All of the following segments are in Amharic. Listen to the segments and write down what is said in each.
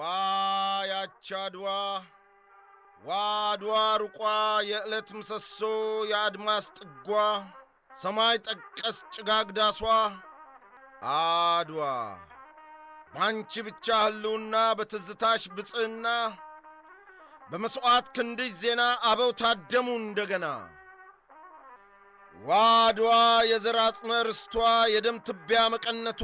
አድዋ ዋ አድዋ ሩቋ የዕለት ምሰሶ የአድማስ ጥጓ ሰማይ ጠቀስ ጭጋግ ዳሷ። አድዋ ባንቺ ብቻ ህልውና በትዝታሽ ብፅዕና በመሥዋዕት ክንድሽ ዜና አበው ታደሙ እንደገና። ዋ አድዋ የዘር አጽመ ርስቷ የደም ትቢያ መቀነቷ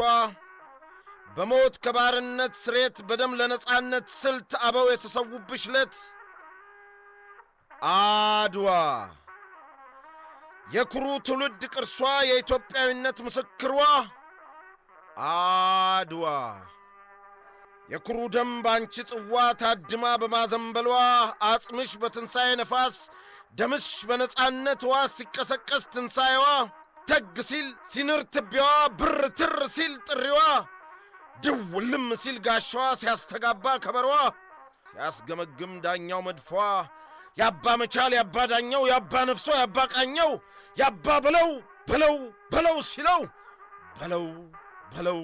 በሞት ከባርነት ስሬት በደም ለነጻነት ስልት አበው የተሰዉብሽ ለት አድዋ። የኩሩ ትውልድ ቅርሷ የኢትዮጵያዊነት ምስክሯ አድዋ። የኩሩ ደም ባንቺ ጽዋ ታድማ በማዘንበሏ አጽምሽ በትንሣኤ ነፋስ ደምሽ በነጻነት ዋስ ሲቀሰቀስ ትንሣኤዋ ተግ ሲል ሲንር ትቢያዋ ብር ትር ሲል ጥሪዋ ድውልም ሲል ጋሻዋ ሲያስተጋባ ከበሯ ሲያስገመግም ዳኛው መድፏ ያባ መቻል ያባ ዳኛው ያባ ነፍሶ ያባ ቃኘው ያባ በለው በለው በለው ሲለው በለው በለው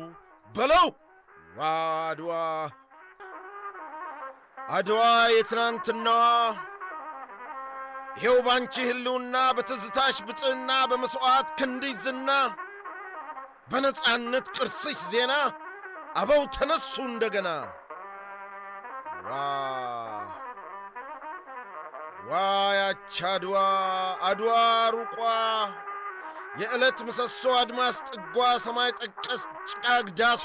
በለው ዋ አድዋ አድዋ የትናንትናዋ። ይኸው ባንቺ ህልውና በትዝታሽ ብፅዕና በመሥዋዕት ክንድሽ ዝና በነጻነት ቅርስሽ ዜና አበው ተነሱ እንደገና። ዋ ዋ ያች አድዋ አድዋ ሩቋ የዕለት ምሰሶ አድማስ ጥጓ ሰማይ ጠቀስ ጭጋግ ዳሷ